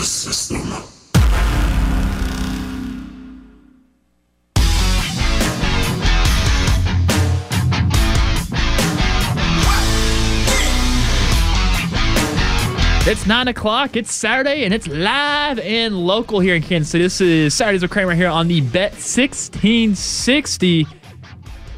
the system. It's 9 o'clock, it's Saturday, and it's live and local here in Kansas City. This is Saturdays with Kramer here on the Bet 1660.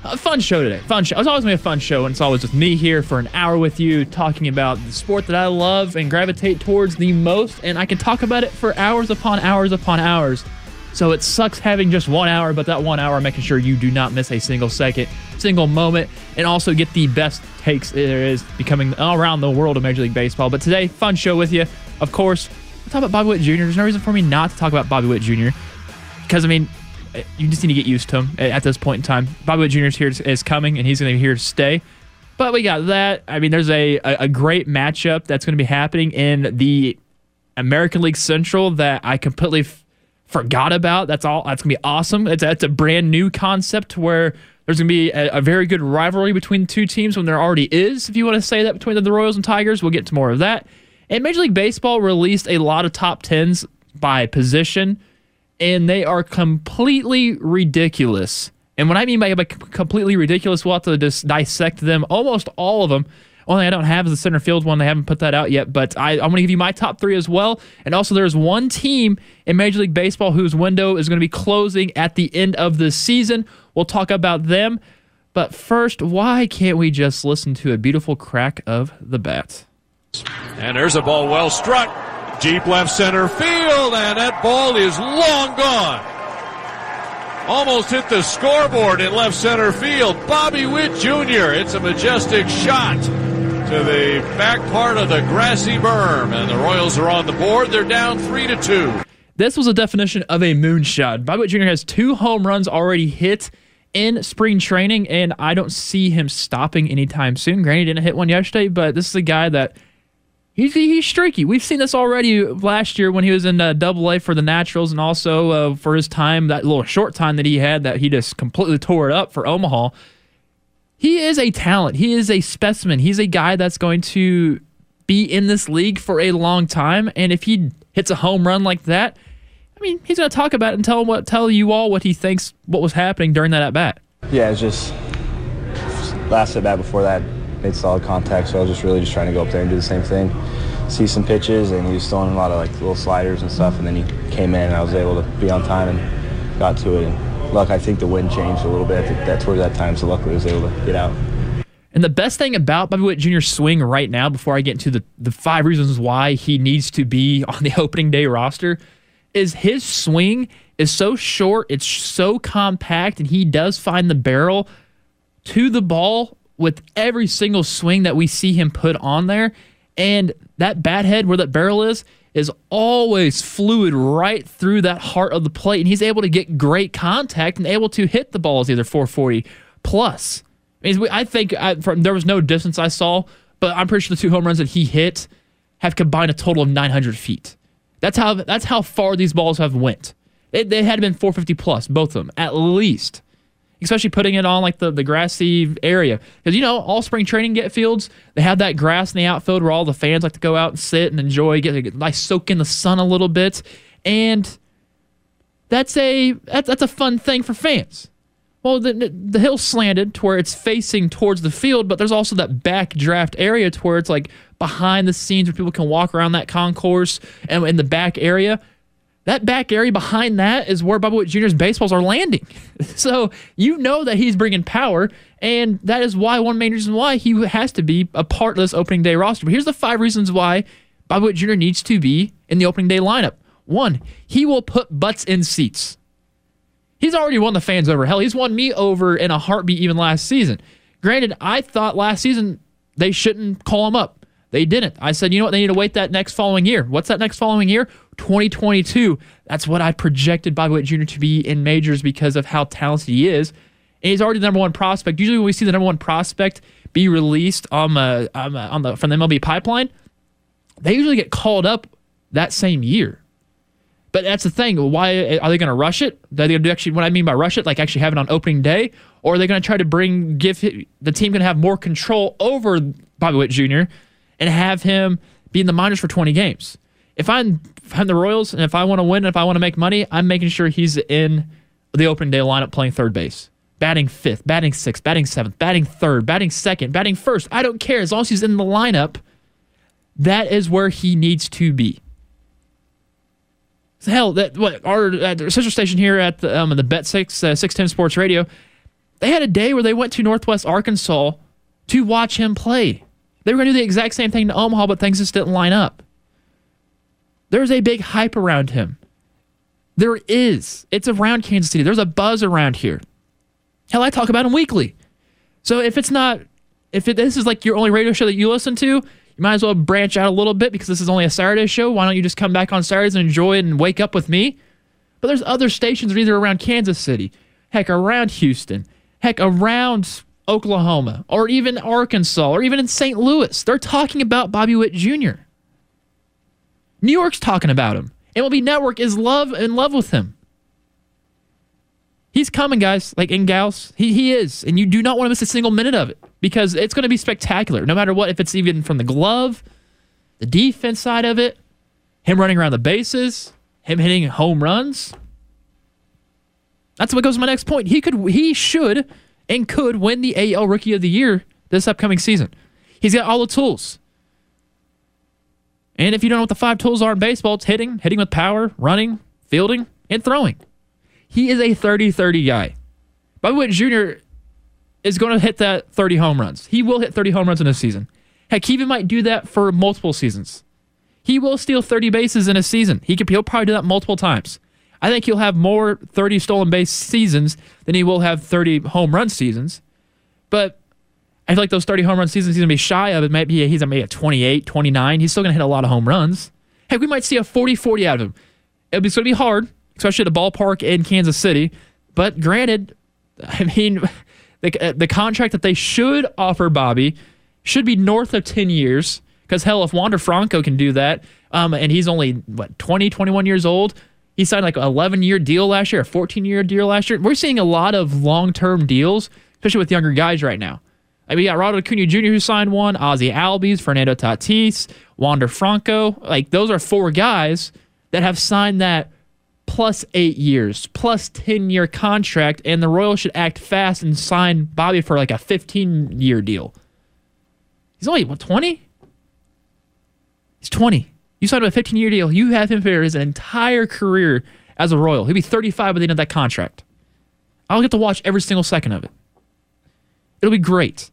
A fun show today. Fun show. It's always to be a fun show, and it's always with me here for an hour with you talking about the sport that I love and gravitate towards the most, and I can talk about it for hours upon hours upon hours. So it sucks having just one hour, but that one hour making sure you do not miss a single second, single moment, and also get the best takes there is becoming all around the world of Major League Baseball. But today, fun show with you. Of course, we'll talk about Bobby Witt Jr. There's no reason for me not to talk about Bobby Witt Jr. Because I mean, you just need to get used to him eh, at this point in time. Bobby Witt Jr. is here is coming, and he's going to be here to stay. But we got that. I mean, there's a, a, great matchup that's going to be happening in the American League Central that I completely f- forgot about. That's all. That's gonna be awesome. It's that's a brand new concept where there's gonna be a, a very good rivalry between two teams when there already is. If you want to say that between the Royals and Tigers, we'll get to more of that. And Major League Baseball released a lot of top tens by position, and they are completely ridiculous. And what I mean by, by completely ridiculous, we'll have to just dissect them. Almost all of them. Only I don't have is the center field one. They haven't put that out yet, but I, I'm going to give you my top three as well. And also, there's one team in Major League Baseball whose window is going to be closing at the end of the season. We'll talk about them. But first, why can't we just listen to a beautiful crack of the bat? And there's a ball well struck. Deep left center field, and that ball is long gone. Almost hit the scoreboard in left center field. Bobby Witt Jr. It's a majestic shot to the back part of the grassy berm, and the Royals are on the board. They're down three to two. This was a definition of a moonshot. Bobby Witt Jr. has two home runs already hit in spring training, and I don't see him stopping anytime soon. Granny didn't hit one yesterday, but this is a guy that he's he's streaky. We've seen this already last year when he was in uh, Double A for the Naturals, and also uh, for his time that little short time that he had that he just completely tore it up for Omaha. He is a talent. He is a specimen. He's a guy that's going to be in this league for a long time, and if he hits a home run like that, I mean, he's going to talk about it and tell what tell you all what he thinks what was happening during that at bat. Yeah, it's just last at bat before that made solid contact, so I was just really just trying to go up there and do the same thing. See some pitches, and he was throwing a lot of like little sliders and stuff, and then he came in, and I was able to be on time and got to it. And luck, I think the wind changed a little bit at that towards that time, so luckily I was able to get out. And the best thing about Bobby Witt Jr.'s swing right now, before I get into the, the five reasons why he needs to be on the opening day roster, is his swing is so short, it's so compact, and he does find the barrel to the ball with every single swing that we see him put on there. And that bat head where that barrel is, is always fluid right through that heart of the plate. And he's able to get great contact and able to hit the balls either 440 plus. I, mean, I think I, from, there was no distance I saw, but I'm pretty sure the two home runs that he hit have combined a total of 900 feet. That's how that's how far these balls have went. They, they had been 450 plus, both of them, at least. Especially putting it on like the, the grassy area. Because, you know, all spring training get fields, they have that grass in the outfield where all the fans like to go out and sit and enjoy, get nice soak in the sun a little bit. And that's a that's, that's a fun thing for fans. Well, the, the hill's slanted to where it's facing towards the field, but there's also that back draft area to where it's like behind the scenes where people can walk around that concourse and in the back area. That back area behind that is where Bobby Witt Jr.'s baseballs are landing. So you know that he's bringing power, and that is why one main reason why he has to be a part of this opening day roster. But here's the five reasons why Bobby Witt Jr. needs to be in the opening day lineup. One, he will put butts in seats. He's already won the fans over. Hell, he's won me over in a heartbeat even last season. Granted, I thought last season they shouldn't call him up. They didn't. I said, you know what? They need to wait that next following year. What's that next following year? 2022. That's what I projected Bobby Witt Jr. to be in majors because of how talented he is. And he's already the number one prospect. Usually, when we see the number one prospect be released on, uh, on, uh, on the from the MLB pipeline, they usually get called up that same year. But that's the thing. Why are they going to rush it? Are they going to actually what I mean by rush it, like actually have it on opening day, or are they going to try to bring give the team going to have more control over Bobby Witt Jr. and have him be in the minors for 20 games? If I'm, if I'm the Royals and if I want to win, and if I want to make money, I'm making sure he's in the opening day lineup playing third base, batting fifth, batting sixth, batting seventh, batting third, batting second, batting first. I don't care. As long as he's in the lineup, that is where he needs to be. Hell, that what our, our sister station here at the um, the Bet Six uh, Six Ten Sports Radio, they had a day where they went to Northwest Arkansas to watch him play. They were going to do the exact same thing to Omaha, but things just didn't line up. There's a big hype around him. There is. It's around Kansas City. There's a buzz around here. Hell, I talk about him weekly. So if it's not, if it, this is like your only radio show that you listen to, you might as well branch out a little bit because this is only a Saturday show. Why don't you just come back on Saturdays and enjoy it and wake up with me? But there's other stations either around Kansas City, heck, around Houston, heck, around Oklahoma, or even Arkansas, or even in St. Louis. They're talking about Bobby Witt Jr. New York's talking about him. MLB Network is love in love with him. He's coming, guys, like in gals. He he is, and you do not want to miss a single minute of it because it's going to be spectacular. No matter what, if it's even from the glove, the defense side of it, him running around the bases, him hitting home runs. That's what goes to my next point. He could, he should, and could win the AL Rookie of the Year this upcoming season. He's got all the tools. And if you don't know what the five tools are in baseball, it's hitting, hitting with power, running, fielding, and throwing. He is a 30 30 guy. Bobby Witt Jr. is going to hit that 30 home runs. He will hit 30 home runs in a season. Heck, he even might do that for multiple seasons. He will steal 30 bases in a season. He could, he'll probably do that multiple times. I think he'll have more 30 stolen base seasons than he will have 30 home run seasons. But I feel like those 30 home run seasons he's going to be shy of it. Maybe he's maybe at 28, 29. He's still going to hit a lot of home runs. Heck, we might see a 40 40 out of him. It's going to be hard, especially at a ballpark in Kansas City. But granted, I mean, the, the contract that they should offer Bobby should be north of 10 years. Because hell, if Wander Franco can do that, um, and he's only, what, 20, 21 years old, he signed like an 11 year deal last year, a 14 year deal last year. We're seeing a lot of long term deals, especially with younger guys right now. Mean, we got Ronald Acuna Jr. who signed one, Ozzie Albies, Fernando Tatis, Wander Franco. Like those are four guys that have signed that plus eight years, plus 10 year contract, and the Royals should act fast and sign Bobby for like a 15 year deal. He's only, what, 20? He's 20. You signed him a 15 year deal. You have him for his entire career as a Royal. He'll be 35 by the end of that contract. I'll get to watch every single second of it. It'll be great.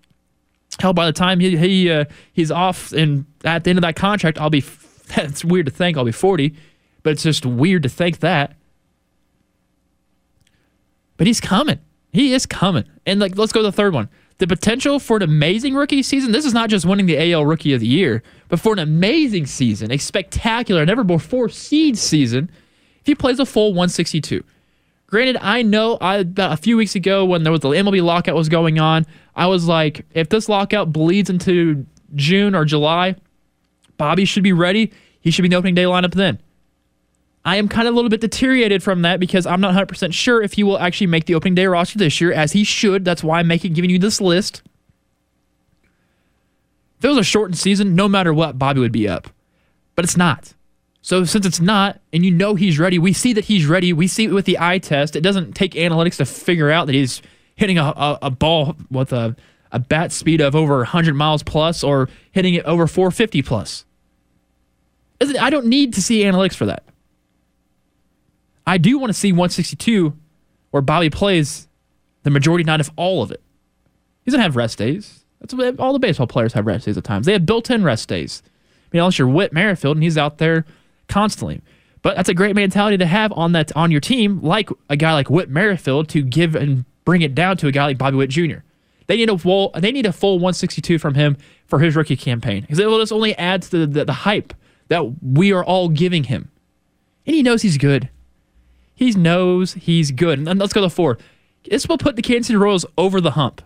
Hell, by the time he, he uh, he's off and at the end of that contract, I'll be. That's weird to think. I'll be 40, but it's just weird to think that. But he's coming. He is coming. And like, let's go to the third one the potential for an amazing rookie season. This is not just winning the AL Rookie of the Year, but for an amazing season, a spectacular, never before seed season, if he plays a full 162. Granted, I know I a few weeks ago when there was the MLB lockout was going on, I was like, if this lockout bleeds into June or July, Bobby should be ready. He should be in the opening day lineup then. I am kind of a little bit deteriorated from that because I'm not 100% sure if he will actually make the opening day roster this year, as he should. That's why I'm making giving you this list. If it was a shortened season, no matter what, Bobby would be up. But it's not. So since it's not, and you know he's ready, we see that he's ready. We see it with the eye test. It doesn't take analytics to figure out that he's hitting a, a, a ball with a, a bat speed of over 100 miles plus or hitting it over 450 plus. I don't need to see analytics for that. I do want to see 162 where Bobby plays the majority, not if all of it. He doesn't have rest days. That's all the baseball players have rest days at times. They have built-in rest days. I mean, unless you're Whit Merrifield and he's out there constantly. But that's a great mentality to have on that on your team, like a guy like Whit Merrifield, to give and bring it down to a guy like Bobby Witt Jr. They need a full they need a full 162 from him for his rookie campaign because it will just only add to the, the, the hype that we are all giving him, and he knows he's good. He knows he's good. And let's go to four. This will put the Kansas City Royals over the hump.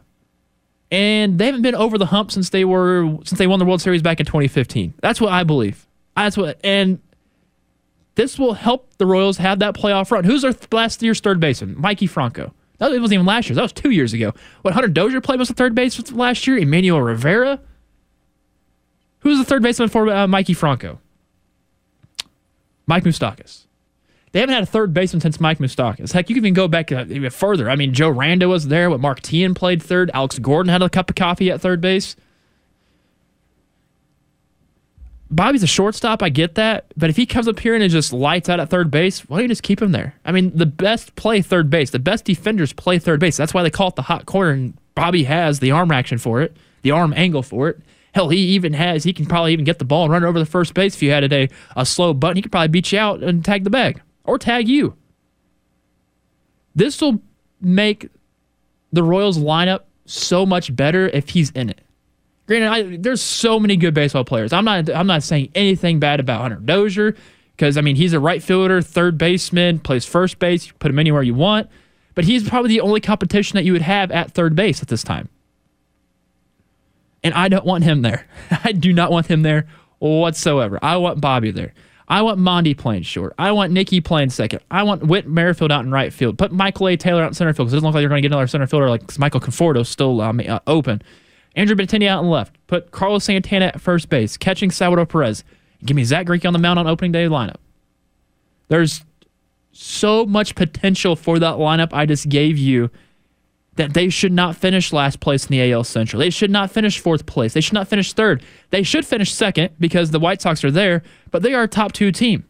And they haven't been over the hump since they were since they won the World Series back in 2015. That's what I believe. That's what and this will help the Royals have that playoff run. Who's their last year's third baseman? Maikel Franco. That wasn't even last year. That was two years ago. What Hunter Dozier played was the third base last year. Emmanuel Rivera. Who's the third baseman for uh, Maikel Franco? Mike Moustakas. They haven't had a third baseman since Mike Moustakas. Heck, you can even go back uh, even further. I mean, Joe Randa was there. What Mark Teahen played third. Alex Gordon had a cup of coffee at third base. Bobby's a shortstop. I get that, but if he comes up here and is just lights out at third base, why don't you just keep him there? I mean, the best play third base. The best defenders play third base. That's why they call it the hot corner. And Bobby has the arm action for it, the arm angle for it. Hell, he even has. He can probably even get the ball and run over the first base if you had a a slow button. He could probably beat you out and tag the bag or tag you. This will make the Royals lineup so much better if he's in it. Granted, I, there's so many good baseball players. I'm not I'm not saying anything bad about Hunter Dozier because I mean he's a right fielder, third baseman, plays first base. You put him anywhere you want, but he's probably the only competition that you would have at third base at this time. And I don't want him there. I do not want him there whatsoever. I want Bobby there. I want Monty playing short. I want Nicky playing second. I want Whit Merrifield out in right field. Put Michael A. Taylor out in center field because it doesn't look like you're going to get another center fielder like Michael Conforto still um, uh, open. Andrew Benintendi out in left. Put Carlos Santana at first base, catching Salvador Perez. Give me Zack Greinke on the mound on opening day lineup. There's so much potential for that lineup I just gave you that they should not finish last place in the AL Central. They should not finish fourth place. They should not finish third. They should finish second because the White Sox are there, but they are a top two team.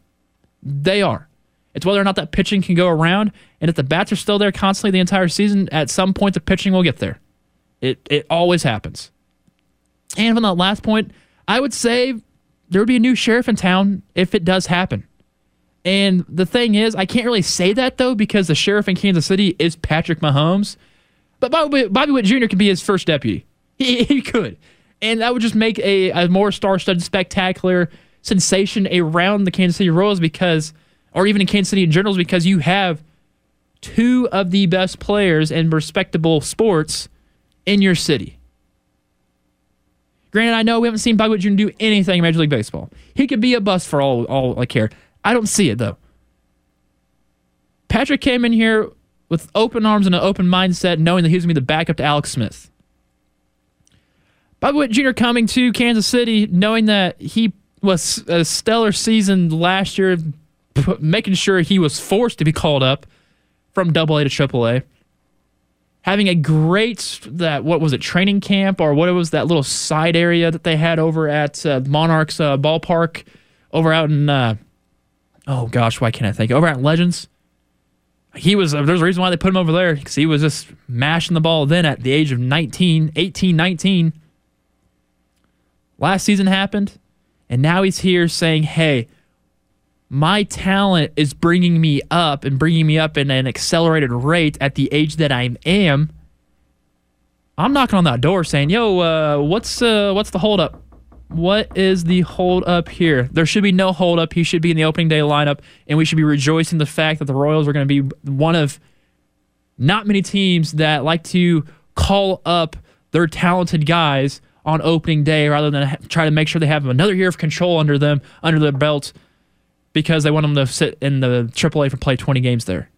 They are. It's whether or not that pitching can go around, and if the bats are still there constantly the entire season, at some point the pitching will get there. It it always happens. And on that last point, I would say there would be a new sheriff in town if it does happen. And the thing is, I can't really say that though because the sheriff in Kansas City is Patrick Mahomes. But Bobby, Bobby Witt Jr. could be his first deputy. He, he could. And that would just make a, a more star studded, spectacular sensation around the Kansas City Royals because, or even in Kansas City in general, because you have two of the best players in respectable sports in your city. Granted, I know we haven't seen Bobby Witt Jr. do anything in Major League Baseball. He could be a bust for all, all I care. I don't see it, though. Patrick came in here with open arms and an open mindset, knowing that he was going to be the backup to Alex Smith. Bobby Witt Jr. coming to Kansas City, knowing that he was a stellar season last year, making sure he was forced to be called up from Double A to Triple A. Having a great that what was it training camp or what was that little side area that they had over at uh, Monarchs uh, ballpark over out in uh, oh gosh why can't I think? Over at Legends. He was there's a reason why they put him over there because he was just mashing the ball then at the age of 19 18 19 last season happened and now he's here saying hey my talent is bringing me up and bringing me up in an accelerated rate at the age that i am i'm knocking on that door saying yo uh, what's uh, what's the holdup what is the hold up here? There should be no hold up. He should be in the opening day lineup, and we should be rejoicing the fact that the Royals are going to be one of not many teams that like to call up their talented guys on opening day rather than try to make sure they have another year of control under them, under their belt, because they want them to sit in the AAA for play 20 games there.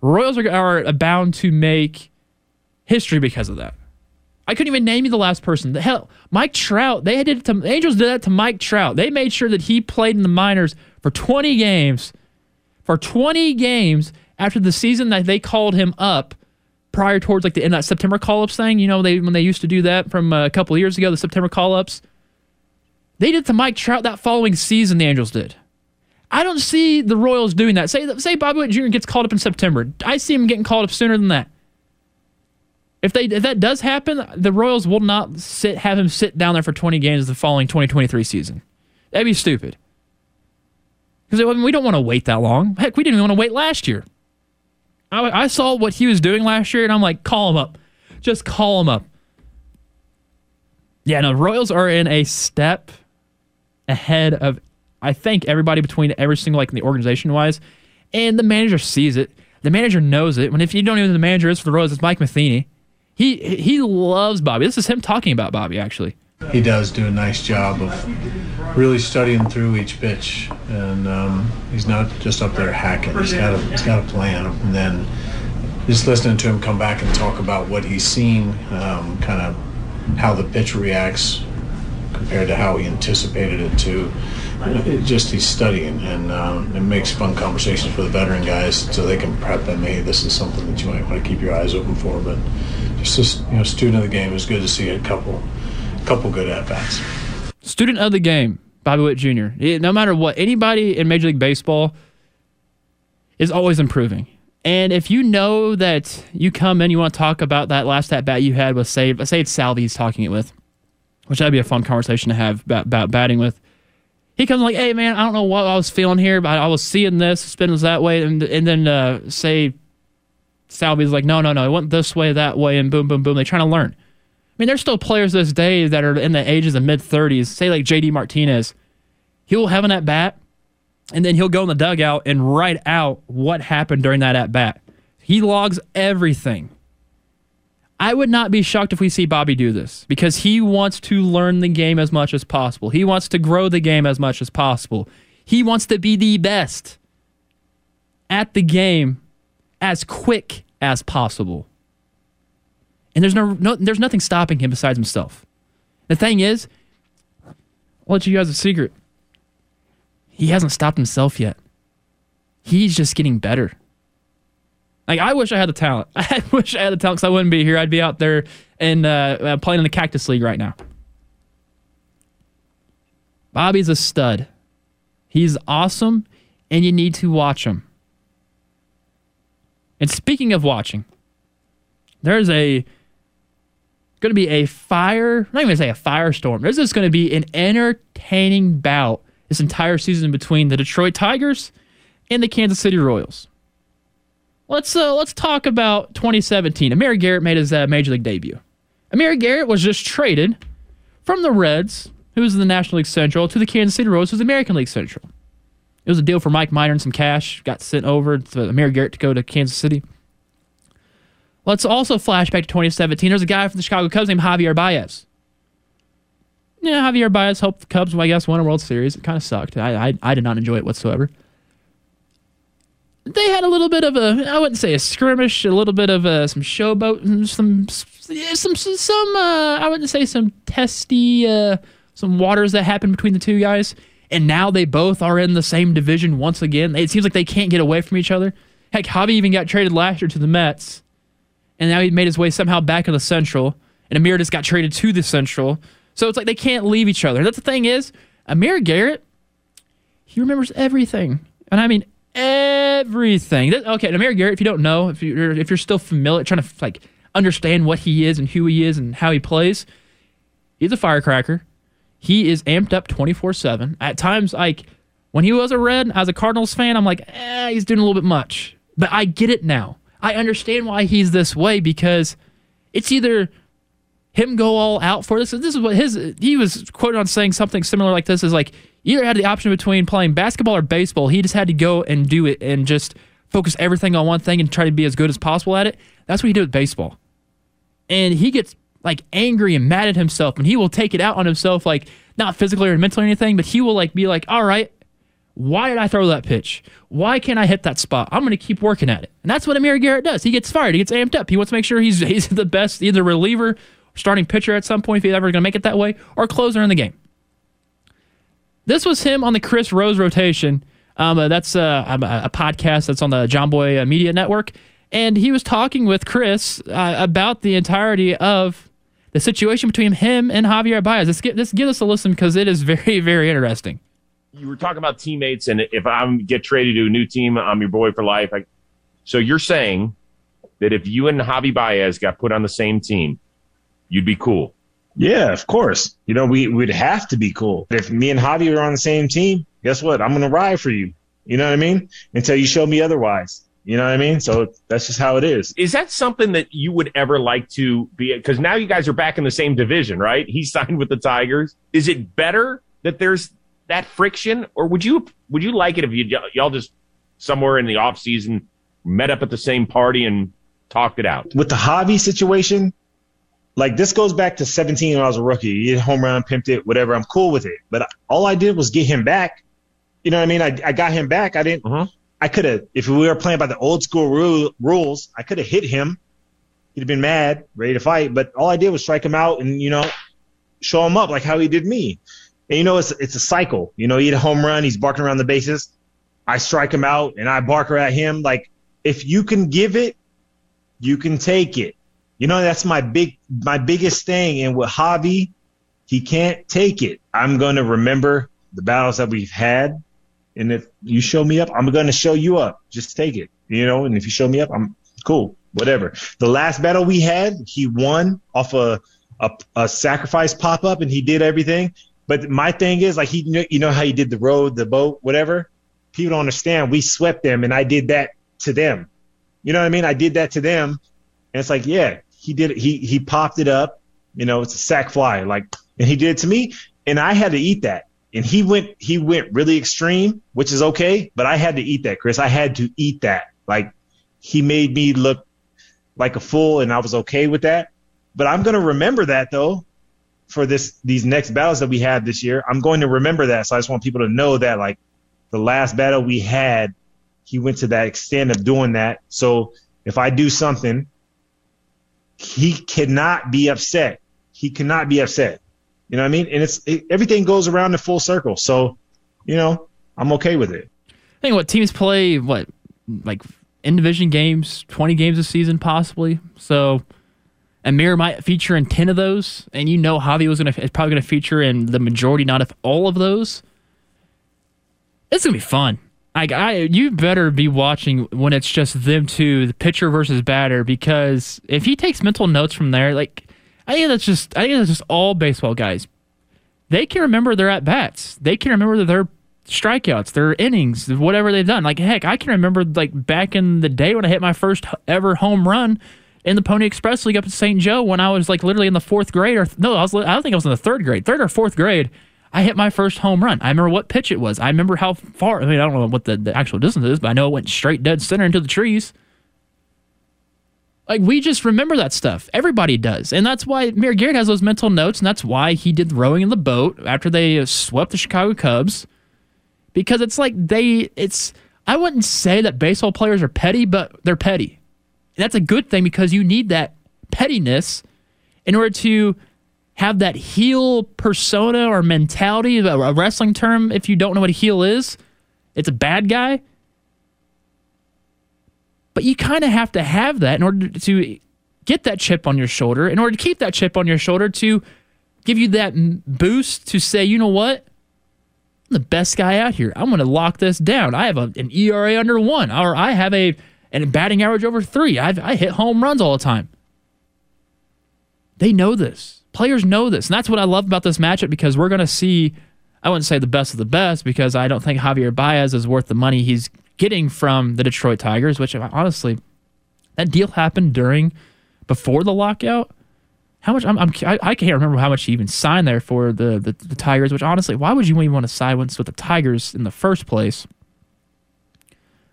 Royals are, are bound to make history because of that. I couldn't even name you the last person. The hell, Mike Trout. They did it to Angels did that to Mike Trout. They made sure that he played in the minors for 20 games, for 20 games after the season that they called him up prior towards like the in that September call ups thing. You know, they when they used to do that from uh, a couple years ago, the September call ups. They did to Mike Trout that following season. The Angels did. I don't see the Royals doing that. Say say Bobby Witt Jr. gets called up in September. I see him getting called up sooner than that. If they if that does happen, the Royals will not sit have him sit down there for 20 games the following 2023 season. That'd be stupid. Because I mean, we don't want to wait that long. Heck, we didn't even want to wait last year. I, I saw what he was doing last year, and I'm like, call him up. Just call him up. Yeah, no, Royals are in a step ahead of, I think, everybody between every single, like, in the organization wise. And the manager sees it. The manager knows it. When if you don't even know who the manager is for the Royals, it's Mike Matheny. He he loves Bobby. This is him talking about Bobby actually. He does do a nice job of really studying through each pitch, and um, he's not just up there hacking. He's got a he's got a plan, and then just listening to him come back and talk about what he's seen, um, kind of how the pitch reacts compared to how he anticipated it to. It just he's studying, and um, it makes fun conversations for the veteran guys so they can prep them. Hey, this is something that you might want to keep your eyes open for. But just a you know, student of the game, it was good to see a couple, couple good at bats. Student of the game, Bobby Witt Jr. No matter what, anybody in Major League Baseball is always improving. And if you know that you come in, you want to talk about that last at bat you had with, say, say it's Salvy he's talking it with, which that'd be a fun conversation to have about, about batting with. He comes like, hey man, I don't know what I was feeling here, but I was seeing this, spin was that way, and and then uh, say Salvy's like, no, no, no, it went this way, that way, and boom, boom, boom. They're trying to learn. I mean, there's still players this day that are in the ages of mid 30s, say like JD Martinez. He'll have an at bat, and then he'll go in the dugout and write out what happened during that at bat. He logs everything. I would not be shocked if we see Bobby do this because he wants to learn the game as much as possible. He wants to grow the game as much as possible. He wants to be the best at the game as quick as possible. And there's no, no there's nothing stopping him besides himself. The thing is, I'll let you guys a secret. He hasn't stopped himself yet. He's just getting better. Like I wish I had the talent. I wish I had the talent because I wouldn't be here. I'd be out there and uh, uh, playing in the Cactus League right now. Bobby's a stud. He's awesome, and you need to watch him. And speaking of watching, there's a going to be a fire. I'm not even going to say a firestorm. There's just going to be an entertaining bout this entire season between the Detroit Tigers and the Kansas City Royals. Let's uh, let's talk about 2017. Amir Garrett made his uh, major league debut. Amir Garrett was just traded from the Reds, who was in the National League Central, to the Kansas City Royals, who's the American League Central. It was a deal for Mike Minor and some cash. Got sent over to Amir Garrett to go to Kansas City. Let's also flash back to 2017. There's a guy from the Chicago Cubs named Javier Baez. Yeah, Javier Baez helped the Cubs, I guess, win a World Series. It kind of sucked. I, I, I did not enjoy it whatsoever. They had a little bit of a, I wouldn't say a skirmish, a little bit of a, some showboat, some, some, some, uh, I wouldn't say some testy, uh, some waters that happened between the two guys. And now they both are in the same division once again. It seems like they can't get away from each other. Heck, Javi even got traded last year to the Mets, and now he made his way somehow back in the Central. And Amir just got traded to the Central. So it's like they can't leave each other. That's the thing is, Amir Garrett, he remembers everything. And I mean everything. Okay, Amir Garrett, if you don't know, if you're if you're still familiar, trying to like understand what he is and who he is and how he plays, he's a firecracker. He is amped up 24-7. At times, like when he was a Red, as a Cardinals fan, I'm like, eh, he's doing a little bit much. But I get it now. I understand why he's this way because it's either him go all out for this. This is what his he was quoted on saying something similar like this is like either had the option between playing basketball or baseball. He just had to go and do it and just focus everything on one thing and try to be as good as possible at it. That's what he did with baseball. And he gets like angry and mad at himself and he will take it out on himself like not physically or mentally or anything, but he will like be like, "All right, why did I throw that pitch? Why can't I hit that spot? I'm going to keep working at it." And that's what Amir Garrett does. He gets fired. He gets amped up. He wants to make sure he's he's the best either reliever starting pitcher at some point if he's ever going to make it that way, or closer in the game. This was him on the Chris Rose rotation. Um, uh, that's uh, a, a, podcast that's on the Jomboy uh, Media Network. And he was talking with Chris uh, about the entirety of the situation between him and Javier Baez. Let's, get, let's give us a listen because it is very, very interesting. You were talking about teammates, and if I get traded to a new team, I'm your boy for life. I, so you're saying that if you and Javi Baez got put on the same team, you'd be cool. Yeah, of course. You know, we would have to be cool. If me and Javi are on the same team, guess what? I'm going to ride for you. You know what I mean? Until you show me otherwise. You know what I mean? So that's just how it is. Is that something that you would ever like to be? Because now you guys are back in the same division, right? He signed with the Tigers. Is it better that there's that friction, or would you would you like it if you y'all just somewhere in the off season met up at the same party and talked it out? With the Javi situation, like this goes back to 17 when I was a rookie. You hit home run, pimped it, whatever. I'm cool with it. But all I did was get him back. You know what I mean? I, I got him back. I didn't. Uh-huh. I could have, if we were playing by the old school rule, rules, I could have hit him. He'd have been mad, ready to fight. But all I did was strike him out and you know show him up like how he did me. And you know, it's it's a cycle. You know, he hit a home run, he's barking around the bases. I strike him out and I barker at him. Like if you can give it, you can take it. You know, that's my big my biggest thing. And with Javi, he can't take it. I'm gonna remember the battles that we've had. And if you show me up, I'm gonna show you up. Just take it. You know, and if you show me up, I'm cool. Whatever. The last battle we had, he won off a a, a sacrifice pop up and he did everything. But my thing is like he you know how he did the road, the boat, whatever. People don't understand. We swept them, and I did that to them. You know what I mean? I did that to them, and it's like, yeah, he did. It. He he popped it up. You know, it's a sack fly, like, and he did it to me, and I had to eat that. And he went he went really extreme, which is okay, but I had to eat that, Chris. I had to eat that. Like, he made me look like a fool, and I was okay with that. But I'm gonna remember that though for this these next battles that we have this year. I'm going to remember that. So I just want people to know that like the last battle we had, he went to that extent of doing that. So if I do something, he cannot be upset. He cannot be upset. You know what I mean? And it's it, everything goes around in full circle. So, you know, I'm okay with it. I think what teams play what like in division games, 20 games a season possibly. So Amir might feature in 10 of those, and you know Javi was gonna is probably gonna feature in the majority, not if all of those. It's gonna be fun. Like I, you better be watching when it's just them two, the pitcher versus batter, because if he takes mental notes from there, like I think that's just, I think that's just all baseball guys. They can remember their at bats. They can remember their strikeouts, their innings, whatever they've done. Like heck, I can remember like back in the day when I hit my first ever home run in the Pony Express League up at St. Joe when I was like literally in the fourth grade, or no, I was I don't think I was in the third grade, third or fourth grade. I hit my first home run. I remember what pitch it was. I remember how far. I mean, I don't know what the, the actual distance is, but I know it went straight dead center into the trees. Like we just remember that stuff. Everybody does, and that's why Amir Garrett has those mental notes, and that's why he did rowing in the boat after they swept the Chicago Cubs, because it's like they. It's I wouldn't say that baseball players are petty, but they're petty. And that's a good thing because you need that pettiness in order to have that heel persona or mentality, a wrestling term, if you don't know what a heel is, it's a bad guy. But you kind of have to have that in order to get that chip on your shoulder, in order to keep that chip on your shoulder, to give you that boost to say, you know what? I'm the best guy out here. I'm going to lock this down. I have a, an ERA under one, or I have a and batting average over three. I've, I hit home runs all the time. They know this. Players know this. And that's what I love about this matchup because we're going to see, I wouldn't say the best of the best because I don't think Javier Baez is worth the money he's getting from the Detroit Tigers, which honestly, that deal happened during, before the lockout. How much? I'm, I'm I, can't remember how much he even signed there for the, the, the Tigers. Which honestly, why would you even want to sign with the Tigers in the first place?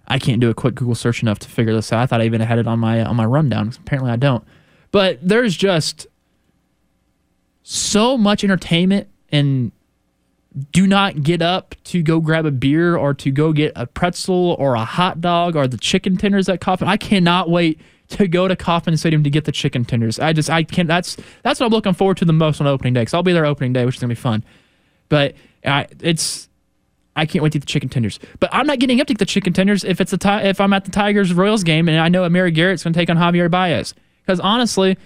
I can't do a quick Google search enough to figure this out. I thought I even had it on my on my rundown. Apparently, I don't. But there's just so much entertainment and do not get up to go grab a beer or to go get a pretzel or a hot dog or the chicken tenders at Kauffman. I cannot wait to go to Kauffman Stadium to get the chicken tenders. I just I can't. That's that's what I'm looking forward to the most on opening day. Cause I'll be there opening day, which is gonna be fun. But I, it's I can't wait to eat the chicken tenders. But I'm not getting up to eat the chicken tenders if it's a if I'm at the Tigers Royals game and I know Amir Garrett's to take on Javier Baez. Because honestly,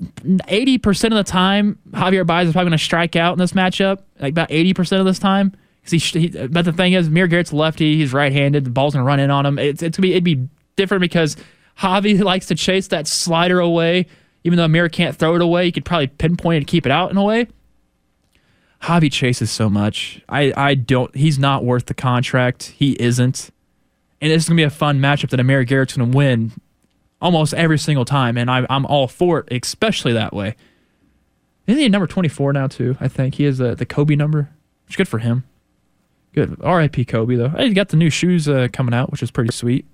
80% of the time, Javier Baez is probably going to strike out in this matchup. Like about 80% of this time. He, he, but the thing is, Amir Garrett's lefty. He's right-handed. The ball's going to run in on him. It's, it's gonna be it'd be different because Javi likes to chase that slider away. Even though Amir can't throw it away, he could probably pinpoint it and keep it out in a way. Javi chases so much. I, I don't. He's not worth the contract. He isn't. And this is gonna be a fun matchup that Amir Garrett's gonna win almost every single time, and I, I'm all for it, especially that way. Isn't he number 24 now too? I think he has the the Kobe number, which is good for him. Good. R.I.P. Kobe though. He got the new shoes uh, coming out, which is pretty sweet.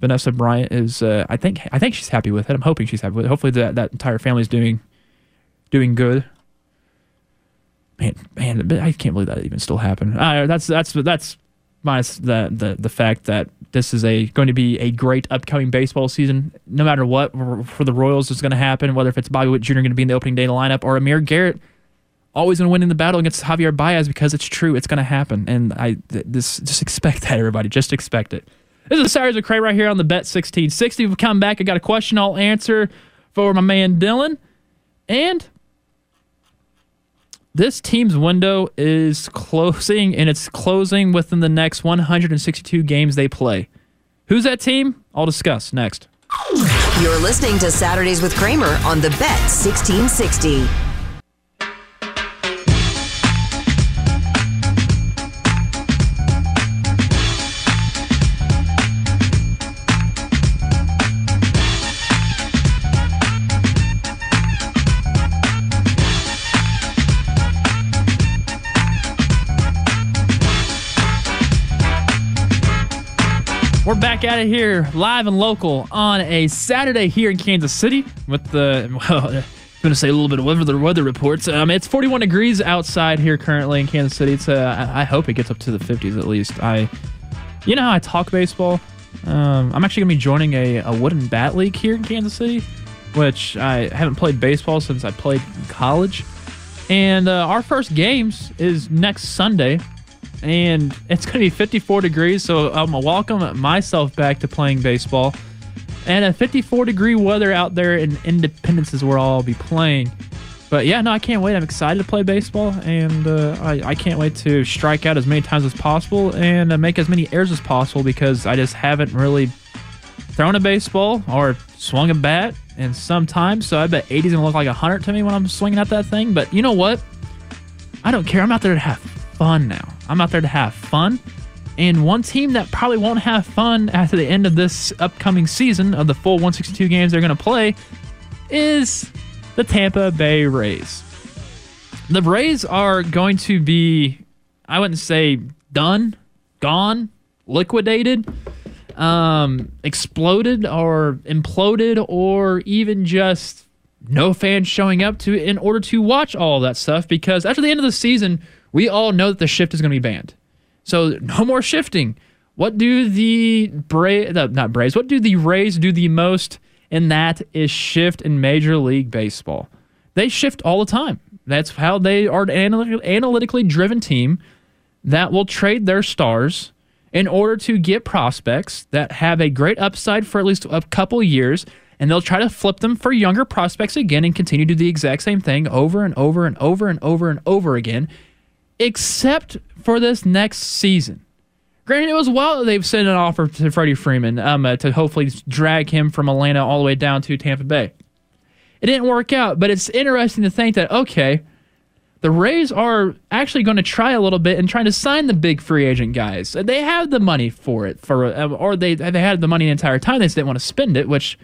Vanessa Bryant is. Uh, I think. I think she's happy with it. I'm hoping she's happy with it. Hopefully that that entire family is doing doing good man, man, I can't believe that even still happened. Uh, that's that's that's minus the, the the fact that this is a going to be a great upcoming baseball season. No matter what for the Royals is going to happen, whether if it's Bobby Witt Jr. going to be in the opening day lineup or Amir Garrett always going to win in the battle against Javier Baez because it's true. It's going to happen. And I th- this just expect that, everybody. Just expect it. This is Saturdays of Cray right here on the Bet 1660. We'll come back. I got a question I'll answer for my man Dylan. And this team's window is closing, and it's closing within the next 162 games they play. Who's that team? I'll discuss next. You're listening to Saturdays with Kramer on the Bet 1660. Back at it here, live and local on a Saturday here in Kansas City with the, well, I'm going to say a little bit of weather, weather reports. Um, it's 41 degrees outside here currently in Kansas City. It's, uh, I hope it gets up to the 50s at least. I, you know how I talk baseball? Um, I'm actually going to be joining a, a wooden bat league here in Kansas City, which I haven't played baseball since I played college. And uh, our first games is next Sunday and it's going to be 54 degrees. So I'm gonna welcome myself back to playing baseball. And a 54 degree weather out there in Independence is where I'll be playing. But yeah, no, I can't wait. I'm excited to play baseball, and uh, I, I can't wait to strike out as many times as possible and uh, make as many errors as possible because I just haven't really thrown a baseball or swung a bat in some time. So I bet 80's gonna look like 100 to me when I'm swinging at that thing. But you know what? I don't care. I'm out there to have fun now. I'm out there to have fun. And one team that probably won't have fun after the end of this upcoming season of the full 162 games they're going to play is the Tampa Bay Rays. The Rays are going to be, I wouldn't say done, gone, liquidated, um, exploded, or imploded, or even just no fans showing up to in order to watch all that stuff because after the end of the season, we all know that the shift is going to be banned. So no more shifting. What do the Bra- the, not Braves? What do the Rays do the most? And that is shift in Major League Baseball. They shift all the time. That's how they are an analytic- analytically driven team that will trade their stars in order to get prospects that have a great upside for at least a couple years and they'll try to flip them for younger prospects again and continue to do the exact same thing over and over and over and over and over again, except for this next season. Granted, it was that they've sent an offer to Freddie Freeman um, uh, to hopefully drag him from Atlanta all the way down to Tampa Bay. It didn't work out, but it's interesting to think that, okay, the Rays are actually going to try a little bit and trying to sign the big free agent guys. They have the money for it, for uh, or they they had the money the entire time. They just didn't want to spend it, which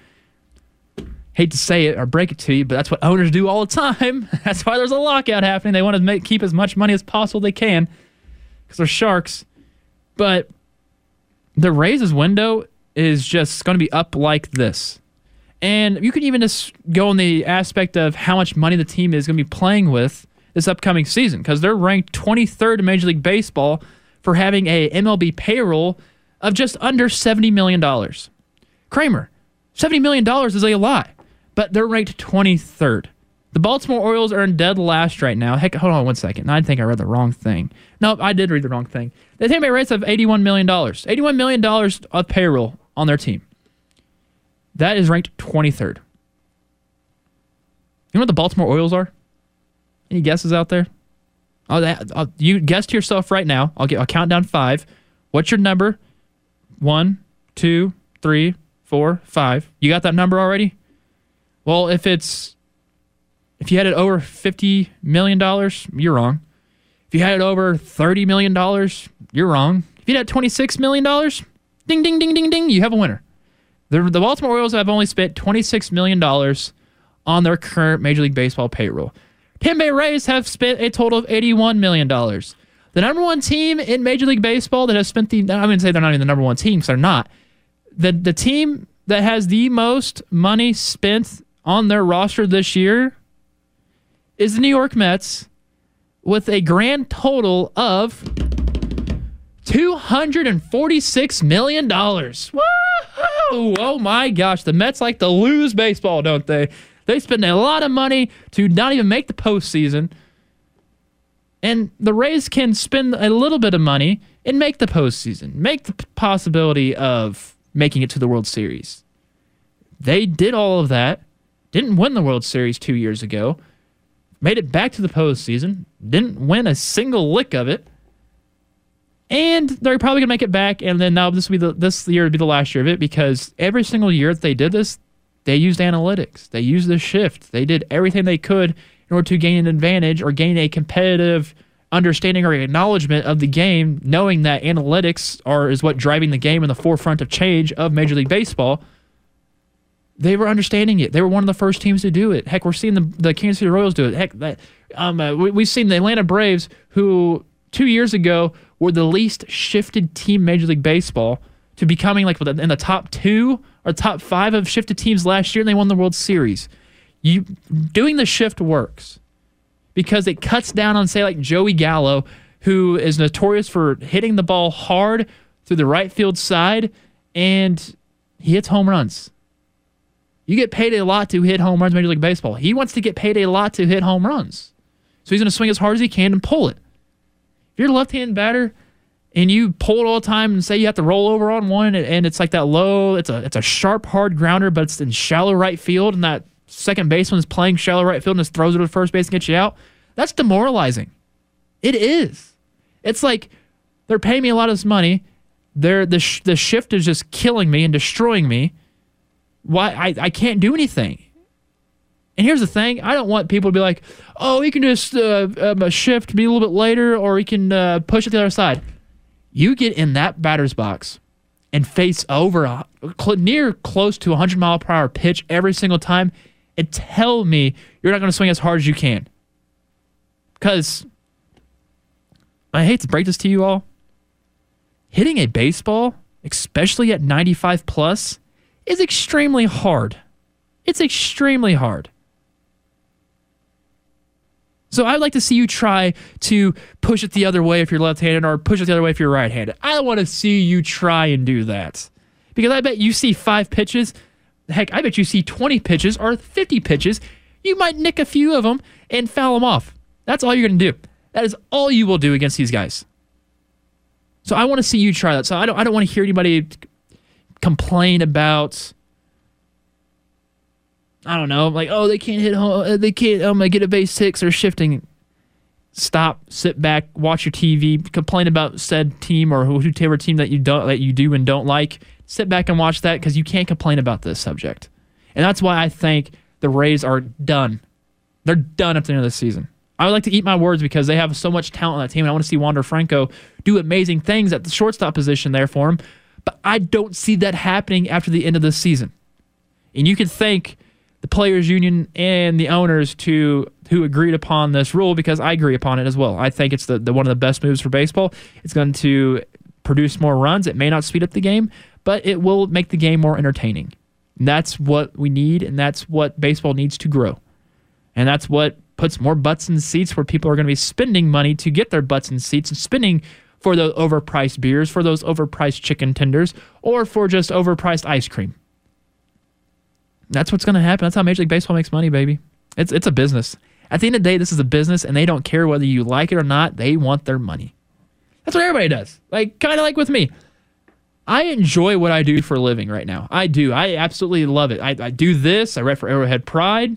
hate to say it or break it to you, but that's what owners do all the time. that's why there's a lockout happening. They want to make keep as much money as possible they can because they're sharks. But the raises window is just going to be up like this. And you can even just go on the aspect of how much money the team is going to be playing with this upcoming season because they're ranked 23rd in Major League Baseball for having a MLB payroll of just under $70 million. Kramer, $70 million is a lot, but they're ranked 23rd. The Baltimore Orioles are in dead last right now. Heck, hold on one second. I think I read the wrong thing. Nope, I did read the wrong thing. The Tampa Bay Rays have $81 million. $81 million of payroll on their team. That is ranked 23rd. You know what the Baltimore Orioles are? Any guesses out there? Oh, that, I'll, uh, you guess to yourself right now. I'll get. I'll count down five. What's your number? One, two, three, four, five. You got that number already? Well, if it's if you had it over fifty million dollars, you're wrong. If you had it over thirty million dollars, you're wrong. If you had twenty six million dollars, ding ding ding ding ding, you have a winner. The, the Baltimore Orioles have only spent twenty six million dollars on their current Major League Baseball payroll. Tampa Bay Rays have spent a total of $81 million. The number one team in Major League Baseball that has spent the, I'm to say they're not even the number one team because they're not. The, the team that has the most money spent on their roster this year is the New York Mets with a grand total of $246 million. Woo! Oh my gosh. The Mets like to lose baseball, don't they? They spend a lot of money to not even make the postseason. And the Rays can spend a little bit of money and make the postseason, make the possibility of making it to the World Series. They did all of that, didn't win the World Series two years ago, made it back to the postseason, didn't win a single lick of it, and they're probably gonna make it back. And then now this will be the this year would be the last year of it because every single year that they did this, they used analytics, they used the shift, they did everything they could in order to gain an advantage or gain a competitive understanding or acknowledgement of the game, knowing that analytics are is what driving the game in the forefront of change of Major League Baseball. They were understanding it. They were one of the first teams to do it. Heck, we're seeing the, the Kansas City Royals do it. Heck, that, um, uh, we, we've seen the Atlanta Braves, who two years ago were the least shifted team Major League Baseball, to becoming like in the top two or top five of shifted teams last year, and they won the World Series. You doing the shift works because it cuts down on say like Joey Gallo, who is notorious for hitting the ball hard through the right field side, and he hits home runs. You get paid a lot to hit home runs Major League Baseball. He wants to get paid a lot to hit home runs. So he's going to swing as hard as he can and pull it. If you're a left hand batter and you pull it all the time and say you have to roll over on one and it's like that low, it's a it's a sharp, hard grounder, but it's in shallow right field and that second baseman is playing shallow right field and just throws it to first base and gets you out, that's demoralizing. It is. It's like they're paying me a lot of this money. They're, the, sh- the shift is just killing me and destroying me why I, I can't do anything. And here's the thing: I don't want people to be like, "Oh, he can just uh, um, shift, be a little bit later, or he can uh, push it the other side." You get in that batter's box and face over a cl- near close to 100 mile per hour pitch every single time, and tell me you're not going to swing as hard as you can. Because I hate to break this to you all, hitting a baseball, especially at 95 plus, is extremely hard. It's extremely hard. So I'd like to see you try to push it the other way if you're left-handed or push it the other way if you're right-handed. I want to see you try and do that. Because I bet you see 5 pitches, heck, I bet you see 20 pitches or 50 pitches, you might nick a few of them and foul them off. That's all you're going to do. That is all you will do against these guys. So I want to see you try that. So I don't I don't want to hear anybody complain about I don't know, like oh they can't hit home, they can't um get a base six or shifting. Stop, sit back, watch your TV, complain about said team or whoever team that you don't that you do and don't like. Sit back and watch that because you can't complain about this subject, and that's why I think the Rays are done. They're done at the end of the season. I would like to eat my words because they have so much talent on that team, and I want to see Wander Franco do amazing things at the shortstop position there for him. But I don't see that happening after the end of this season. And you can thank the players union and the owners to who agreed upon this rule because I agree upon it as well. I think it's the, the one of the best moves for baseball. It's going to produce more runs. It may not speed up the game, but it will make the game more entertaining. And that's what we need, and that's what baseball needs to grow. And that's what puts more butts in seats where people are going to be spending money to get their butts in seats and spending for the overpriced beers, for those overpriced chicken tenders, or for just overpriced ice cream. That's what's going to happen. That's how Major League Baseball makes money, baby. It's it's a business. At the end of the day, this is a business, and they don't care whether you like it or not. They want their money. That's what everybody does. Like kind of like with me. I enjoy what I do for a living right now. I do. I absolutely love it. I, I do this. I write for Arrowhead Pride.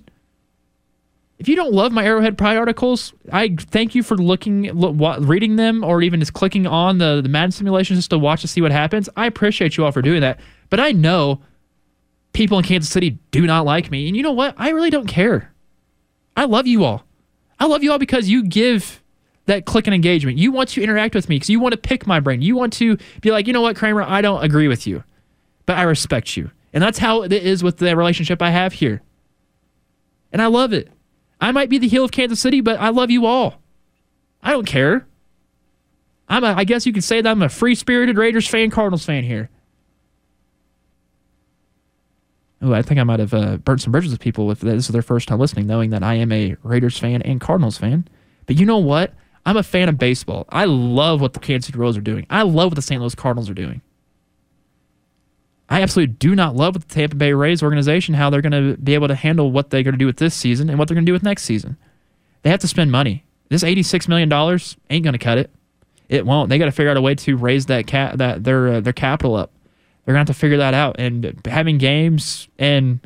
If you don't love my Arrowhead Pride articles, I thank you for looking, look, reading them, or even just clicking on the, the Madden simulations just to watch to see what happens. I appreciate you all for doing that. But I know people in Kansas City do not like me. And you know what? I really don't care. I love you all. I love you all because you give that click and engagement. You want to interact with me because you want to pick my brain. You want to be like, you know what, Kramer, I don't agree with you, but I respect you. And that's how it is with the relationship I have here. And I love it. I might be the heel of Kansas City, but I love you all. I don't care. I'm a, I guess you could say that I'm a free spirited Raiders fan, Cardinals fan here. Oh, I think I might have uh, burnt some bridges with people if this is their first time listening, knowing that I am a Raiders fan and Cardinals fan. But you know what? I'm a fan of baseball. I love what the Kansas City Royals are doing. I love what the St. Louis Cardinals are doing. I absolutely do not love what the Tampa Bay Rays organization, how they're going to be able to handle what they're going to do with this season and what they're going to do with next season. They have to spend money. This $86 million ain't going to cut it. It won't. They got to figure out a way to raise that cap, that their uh, their capital up. They're going to have to figure that out. And having games in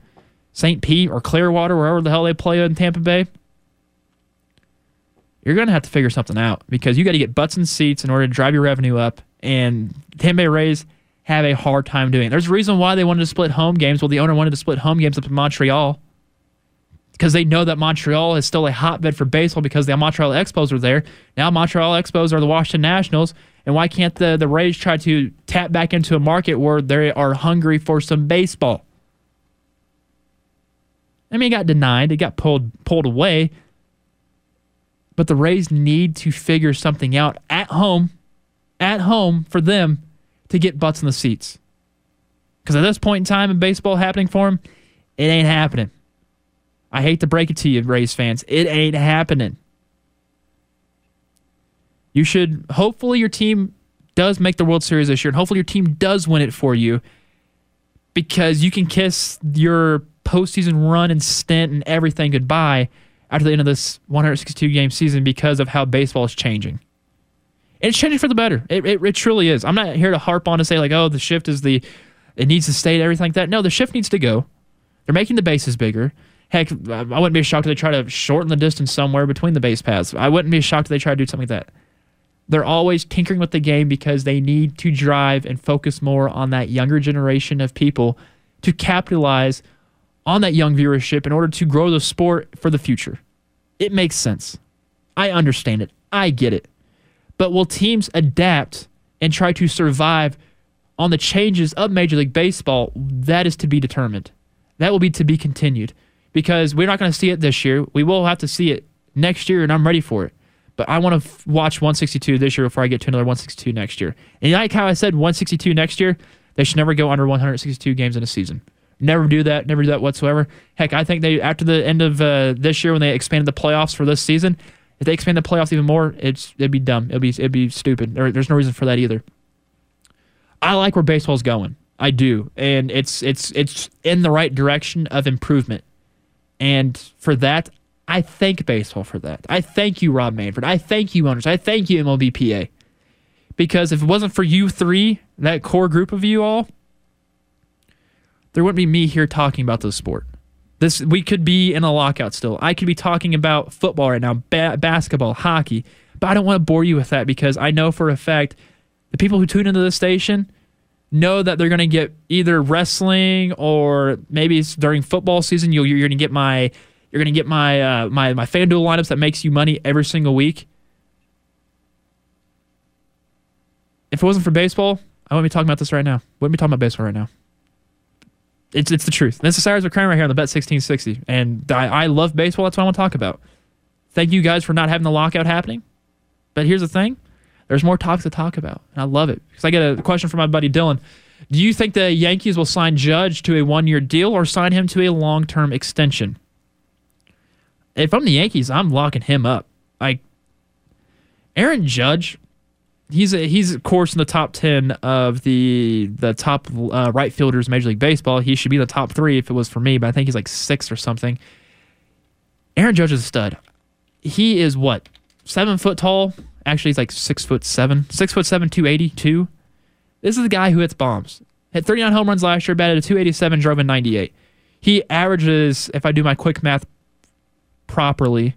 St. Pete or Clearwater, wherever the hell they play in Tampa Bay, you're going to have to figure something out because you got to get butts and seats in order to drive your revenue up. And Tampa Bay Rays have a hard time doing it. There's a reason why they wanted to split home games. Well, the owner wanted to split home games up in Montreal because they know that Montreal is still a hotbed for baseball because the Montreal Expos are there. Now Montreal Expos are the Washington Nationals. And why can't the, the Rays try to tap back into a market where they are hungry for some baseball? I mean, it got denied, it got pulled pulled away. But the Rays need to figure something out at home, at home for them to get butts in the seats. Because at this point in time in baseball happening for him, it ain't happening. I hate to break it to you, Rays fans. It ain't happening. You should, hopefully, your team does make the World Series this year, and hopefully, your team does win it for you because you can kiss your postseason run and stint and everything goodbye after the end of this 162 game season because of how baseball is changing. It's changing for the better. It, it, it truly is. I'm not here to harp on to say, like, oh, the shift is the, it needs to stay, everything like that. No, the shift needs to go. They're making the bases bigger. Heck, I wouldn't be shocked if they try to shorten the distance somewhere between the base paths. I wouldn't be shocked if they try to do something like that. They're always tinkering with the game because they need to drive and focus more on that younger generation of people to capitalize on that young viewership in order to grow the sport for the future. It makes sense. I understand it. I get it. But will teams adapt and try to survive on the changes of Major League Baseball? That is to be determined. That will be to be continued because we're not going to see it this year. We will have to see it next year, and I'm ready for it. But I want to f- watch 162 this year before I get to another 162 next year. And like how I said 162 next year, they should never go under 162 games in a season. Never do that. Never do that whatsoever. Heck, I think they after the end of uh, this year when they expanded the playoffs for this season, if they expand the playoffs even more, it's it'd be dumb. It'd be it'd be stupid. There, there's no reason for that either. I like where baseball's going. I do, and it's it's it's in the right direction of improvement. And for that, I thank baseball for that. I thank you, Rob Manfred. I thank you, owners. I thank you, MLBPA. Because if it wasn't for you three, that core group of you all, there wouldn't be me here talking about the sport. This we could be in a lockout still. I could be talking about football right now, ba- basketball, hockey, but I don't want to bore you with that because I know for a fact the people who tune into this station know that they're going to get either wrestling or maybe it's during football season. You'll, you're going to get my you're going to get my uh, my my FanDuel lineups that makes you money every single week. If it wasn't for baseball, I wouldn't be talking about this right now. Wouldn't be talking about baseball right now. It's it's the truth. This is Cyrus McCramer right here on the Bet 1660, and I, I love baseball. That's what I want to talk about. Thank you guys for not having the lockout happening. But here's the thing: there's more talks to talk about, and I love it because I get a question from my buddy Dylan. Do you think the Yankees will sign Judge to a one-year deal or sign him to a long-term extension? If I'm the Yankees, I'm locking him up. Like Aaron Judge, he's a, he's of course in the top ten of the the top uh, right fielders Major League Baseball. He should be in the top three if it was for me, but I think he's like six or something. Aaron Judge is a stud. He is what seven foot tall. Actually, he's like six foot seven, six foot seven, two eighty two. This is the guy who hits bombs. Hit 39 home runs last year, batted a 287, drove in 98. He averages, if I do my quick math properly,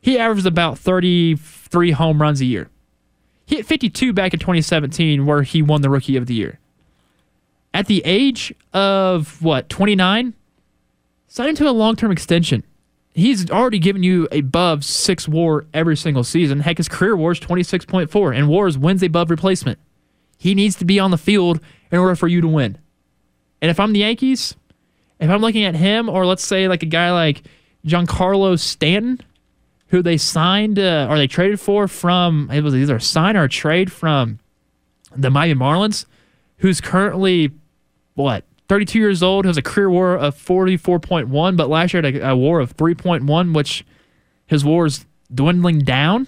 he averages about 33 home runs a year. He hit 52 back in 2017, where he won the Rookie of the Year. At the age of what, 29, signed into a long term extension. He's already given you above six WAR every single season. Heck, his career WAR is 26.4, and WAR is wins above replacement. He needs to be on the field in order for you to win. And if I'm the Yankees, if I'm looking at him, or let's say like a guy like Giancarlo Stanton, who they signed uh, or they traded for from it was either a sign or a trade from the Miami Marlins, who's currently what 32 years old, has a career WAR of 44.1, but last year had a, a WAR of 3.1, which his WAR is dwindling down.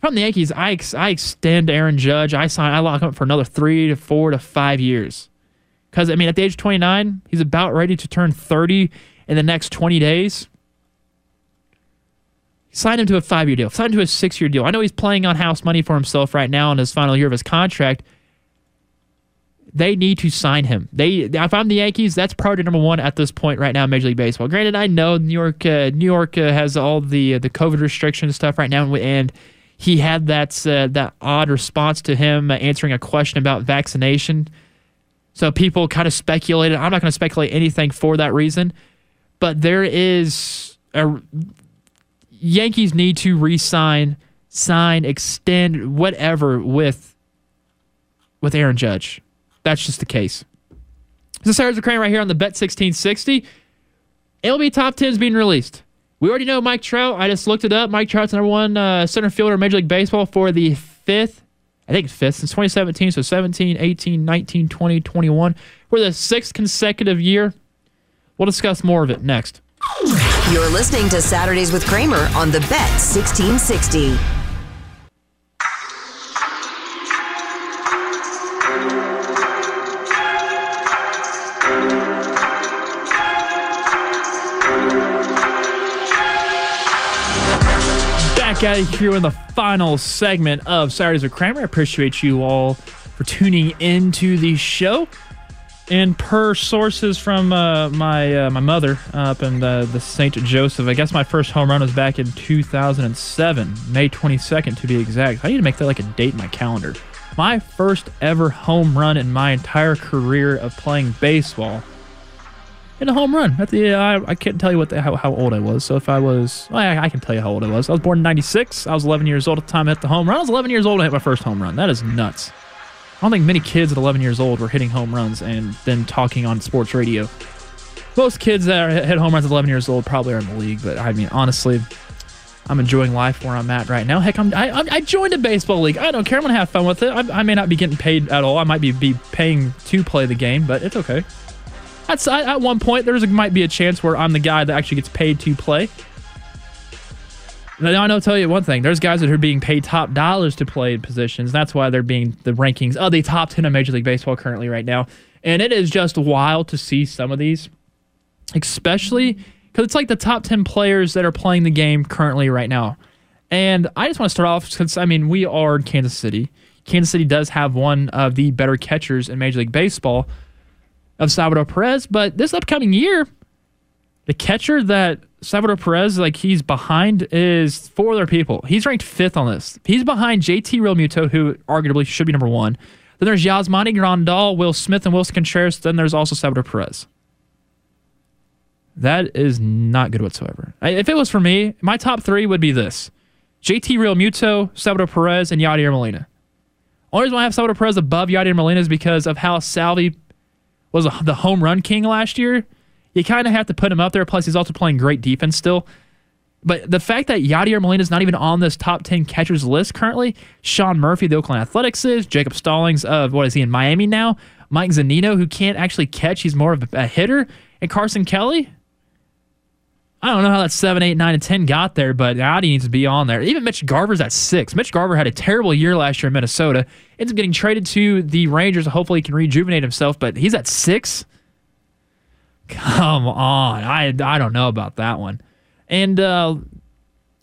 From the Yankees, I ex- I extend Aaron Judge. I sign. I lock him up for another three to four to five years. Because I mean, at the age of 29, he's about ready to turn 30 in the next 20 days. Sign him to a five year deal. Sign him to a six year deal. I know he's playing on house money for himself right now in his final year of his contract. They need to sign him. They, if I'm the Yankees, that's priority number one at this point right now in Major League Baseball. Granted, I know New York, uh, New York uh, has all the uh, the COVID restrictions stuff right now, and he had that uh, that odd response to him answering a question about vaccination. So people kind of speculated. I'm not going to speculate anything for that reason, but there is a Yankees need to re-sign, sign, extend, whatever with with Aaron Judge. That's just the case. This is Cyrus Kramer right here on the Bet 1660. MLB Top 10 is being released. We already know Mike Trout. I just looked it up. Mike Trout's number one uh, center fielder in Major League Baseball for the fifth, I think fifth, since 2017. So 17, 18, 19, 20, 21. For the sixth consecutive year. We'll discuss more of it next. You're listening to Saturdays with Kramer on the Bet 1660. Back it here in the final segment of Saturdays with Kramer. I appreciate you all for tuning into the show. And per sources from uh, my uh, my mother up in the, the St. Joseph, I guess my first home run was back in 2007, May 22nd to be exact. I need to make that like a date in my calendar. My first ever home run in my entire career of playing baseball. In a home run. At the, uh, I, I can't tell you what the, how, how old I was. So if I was, well, I, I can tell you how old I was. I was born in 96. I was 11 years old at the time I hit the home run. I was 11 years old I hit my first home run. That is nuts. I don't think many kids at 11 years old were hitting home runs and then talking on sports radio. Most kids that are, hit home runs at 11 years old probably are in the league, but I mean, honestly, I'm enjoying life where I'm at right now. Heck, I'm, I, I joined a baseball league. I don't care. I'm going to have fun with it. I, I, may not be getting paid at all. I might be, be paying to play the game, but it's okay. That's, I, at one point, there might be a chance where I'm the guy that actually gets paid to play. Now, I know, tell you one thing. There's guys that are being paid top dollars to play in positions. That's why they're being the rankings of the top 10 of Major League Baseball currently right now. And it is just wild to see some of these, especially because it's like the top 10 players that are playing the game currently right now. And I just want to start off because, I mean, we are in Kansas City. Kansas City does have one of the better catchers in Major League Baseball of Salvador Perez. But this upcoming year, the catcher that Salvador Perez, like he's behind, is four other people. He's ranked fifth on this. He's behind JT Realmuto, who arguably should be number one. Then there's Yasmani Grandal, Will Smith, and Willson Contreras. Then there's also Salvador Perez. That is not good whatsoever. If it was for me, my top three would be this JT Realmuto, Salvador Perez, and Yadier Molina. Only reason why I have Salvador Perez above Yadier Molina is because of how Salvi was the home run king last year. You kind of have to put him up there. Plus, he's also playing great defense still. But the fact that Yadier Molina is not even on this top 10 catchers list currently, Sean Murphy, the Oakland Athletics is, Jacob Stallings of, what is he, in Miami now? Mike Zunino, who can't actually catch, he's more of a hitter, and Carson Kelly. I don't know how that 7, 8, 9, and 10 got there, but Yadi needs to be on there. Even Mitch Garver's at 6. Mitch Garver had a terrible year last year in Minnesota. Ends up getting traded to the Rangers. Hopefully he can rejuvenate himself, but he's at 6. Come on. I I don't know about that one. And uh,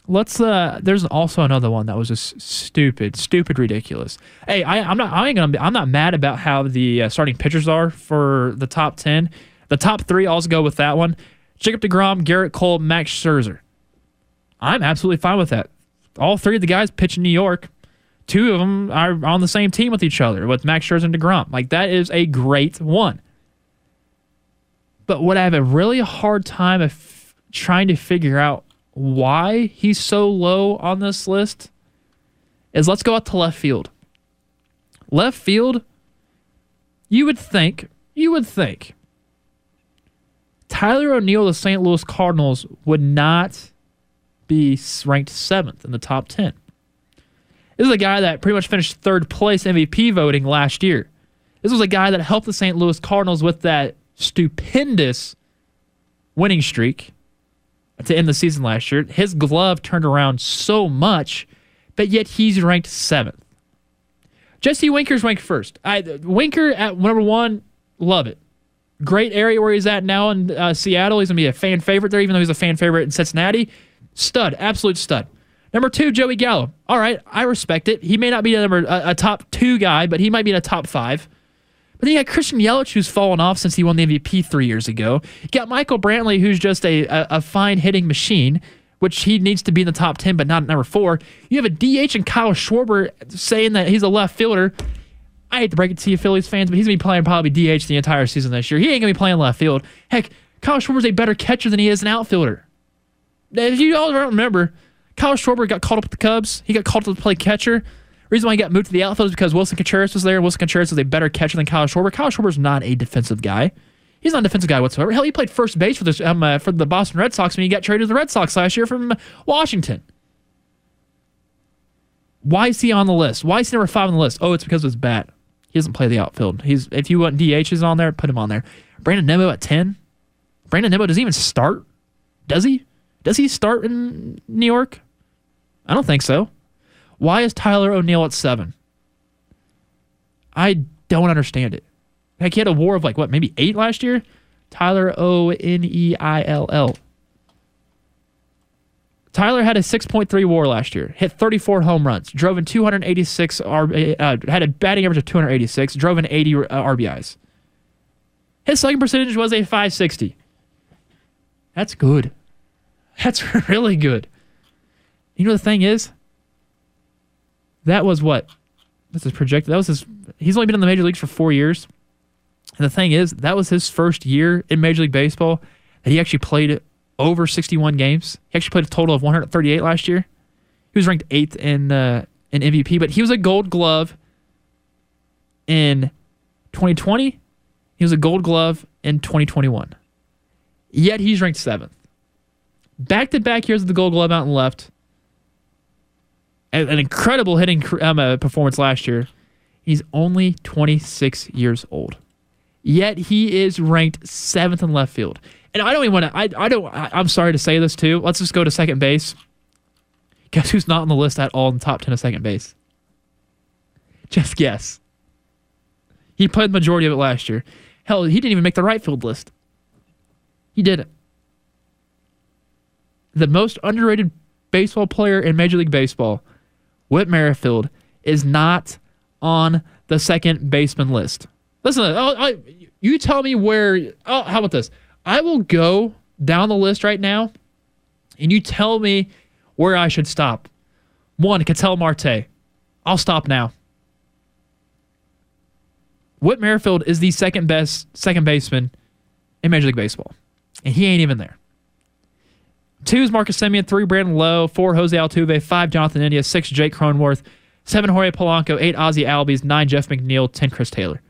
let's uh there's also another one that was just stupid, stupid ridiculous. Hey, I I'm not I ain't gonna be, I'm not mad about how the uh, starting pitchers are for the top 10. The top 3 also go with that one. Jacob DeGrom, Gerrit Cole, Max Scherzer. I'm absolutely fine with that. All three of the guys pitch in New York. Two of them are on the same team with each other with Max Scherzer and DeGrom. Like that is a great one. But what I have a really hard time of trying to figure out why he's so low on this list is let's go out to left field. Left field, you would think, you would think Tyler O'Neill, the St. Louis Cardinals, would not be ranked seventh in the top 10. This is a guy that pretty much finished third place MVP voting last year. This was a guy that helped the St. Louis Cardinals with that stupendous winning streak to end the season last year. His glove turned around so much, but yet he's ranked seventh. Jesse Winker's ranked first. I, Winker at number one, love it. Great area where he's at now in uh, Seattle. He's going to be a fan favorite there, even though he's a fan favorite in Cincinnati. Stud, absolute stud. Number two, Joey Gallo. All right, I respect it. He may not be a, number, a, a top two guy, but he might be in a top five. But then you got Christian Yelich, who's fallen off since he won the MVP three years ago. You got Michael Brantley, who's just a, a, a fine hitting machine, which he needs to be in the top 10, but not number four. You have a DH and Kyle Schwarber saying that he's a left fielder. I hate to break it to you, Phillies fans, but he's going to be playing probably DH the entire season this year. He ain't going to be playing left field. Heck, Kyle Schwarber's a better catcher than he is an outfielder. If you all don't remember, Kyle Schwarber got called up with the Cubs. He got called up to play catcher. Reason why he got moved to the outfield is because Willson Contreras was there. Willson Contreras is a better catcher than Kyle Schwarber. Kyle Schwarber's not a defensive guy. He's not a defensive guy whatsoever. Hell, he played first base for this um, uh, for the Boston Red Sox when he got traded to the Red Sox last year from Washington. Why is he on the list? Why is he number five on the list? Oh, it's because of his bat. He doesn't play the outfield. He's if you want DHs on there, put him on there. Brandon Nimmo at ten. Brandon Nimmo doesn't even start. Does he? Does he start in New York? I don't think so. Why is Tyler O'Neill at seven? I don't understand it. Heck, he had a war of like what, maybe eight last year? Tyler O N E I L L. Tyler had a 6.3 war last year, hit 34 home runs, drove in 286, RB, uh, had a batting average of 286, drove in 80 uh, RBIs. His slugging percentage was a 560. That's good. That's really good. You know the thing is, that was what? This is projected. That was his. He's only been in the major leagues for four years. And the thing is, that was his first year in Major League Baseball that he actually played over 61 games. He actually played a total of 138 last year. He was ranked eighth in uh, in MVP, but he was a Gold Glove in 2020. He was a Gold Glove in 2021. Yet he's ranked seventh. Back to back years of the Gold Glove out and left. An, incredible hitting um, uh, performance last year. He's only 26 years old. Yet he is ranked seventh in left field. And I don't even want to. I, I don't. I, I'm sorry to say this too. Let's just go to second base. Guess who's not on the list at all in the top 10 of second base? Just guess. He played the majority of it last year. Hell, he didn't even make the right field list. He didn't. The most underrated baseball player in Major League Baseball, Whit Merrifield, is not on the second baseman list. Listen, oh, I, you tell me where. Oh, how about this? I will go down the list right now, and you tell me where I should stop. One, Ketel Marte. I'll stop now. Whit Merrifield is the second best second baseman in Major League Baseball, and he ain't even there. Two is Marcus Semien, three Brandon Lowe, four Jose Altuve, five Jonathan India, six Jake Cronenworth, seven Jorge Polanco, eight Ozzie Albies, nine Jeff McNeil, ten Chris Taylor.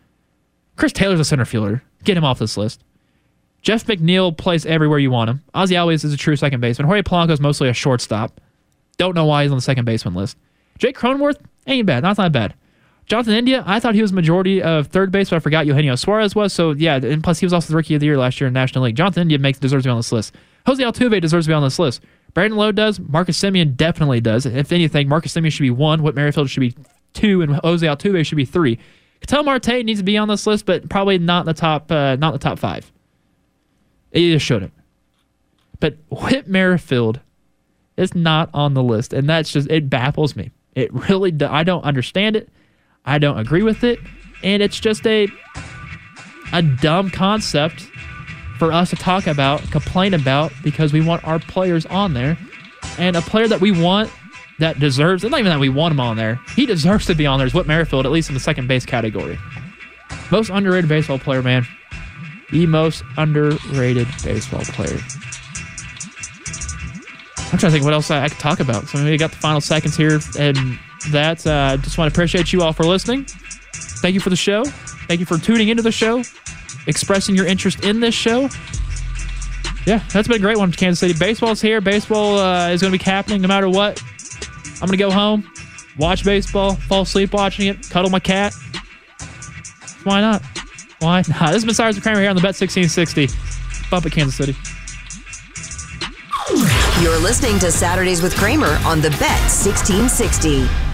Chris Taylor's a center fielder. Get him off this list. Jeff McNeil plays everywhere you want him. Ozzie Albies is a true second baseman. Jorge Polanco is mostly a shortstop. Don't know why he's on the second baseman list. Jake Cronenworth ain't bad. Not that bad. Jonathan India, I thought he was majority of third base, but I forgot Eugenio Suarez was. So yeah, and plus he was also the rookie of the year last year in National League. Jonathan India makes deserves to be on this list. Jose Altuve deserves to be on this list. Brandon Lowe does. Marcus Semien definitely does. If anything, Marcus Semien should be one. Whit Merrifield should be two, and Jose Altuve should be three. Ketel Marte needs to be on this list, but probably not in the top, uh, not the top five. It just shouldn't. But Whit Merrifield is not on the list, and that's just it baffles me. It really, do, I don't understand it. I don't agree with it, and it's just a a dumb concept for us to talk about, complain about, because we want our players on there, and a player that we want that deserves, it's not even that we want him on there, he deserves to be on there is Whit Merrifield, at least in the second base category. Most underrated baseball player, man. The most underrated baseball player. I'm trying to think what else I, I could talk about. So we got the final seconds here, and that uh, just want to appreciate you all for listening. Thank you for the show. Thank you for tuning into the show, expressing your interest in this show. Yeah, that's been a great one, Kansas City. Baseball's here. Baseball uh, is going to be happening no matter what. I'm going to go home, watch baseball, fall asleep watching it, cuddle my cat. Why not? Why not? This has been Cyrus Kramer here on the Bet 1660. Bump at Kansas City. You're listening to Saturdays with Kramer on the Bet 1660.